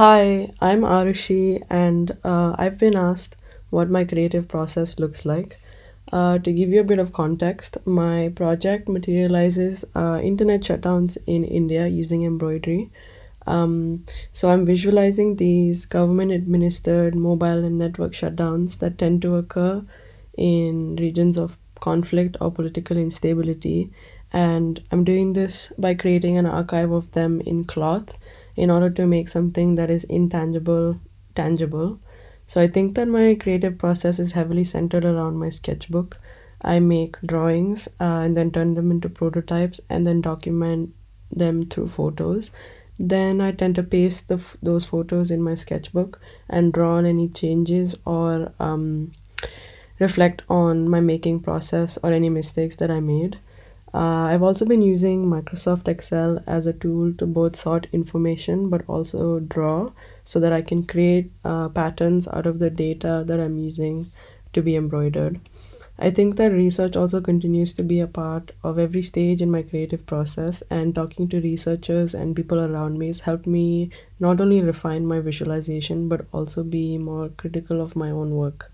Hi, I'm Arushi, and uh, I've been asked what my creative process looks like. Uh, to give you a bit of context, my project materializes uh, internet shutdowns in India using embroidery. Um, so I'm visualizing these government administered mobile and network shutdowns that tend to occur in regions of conflict or political instability. And I'm doing this by creating an archive of them in cloth in order to make something that is intangible tangible. So I think that my creative process is heavily centered around my sketchbook. I make drawings uh, and then turn them into prototypes and then document them through photos. Then I tend to paste the, f- those photos in my sketchbook and draw on any changes or um, reflect on my making process or any mistakes that I made. Uh, I've also been using Microsoft Excel as a tool to both sort information but also draw so that I can create uh, patterns out of the data that I'm using to be embroidered. I think that research also continues to be a part of every stage in my creative process, and talking to researchers and people around me has helped me not only refine my visualization but also be more critical of my own work.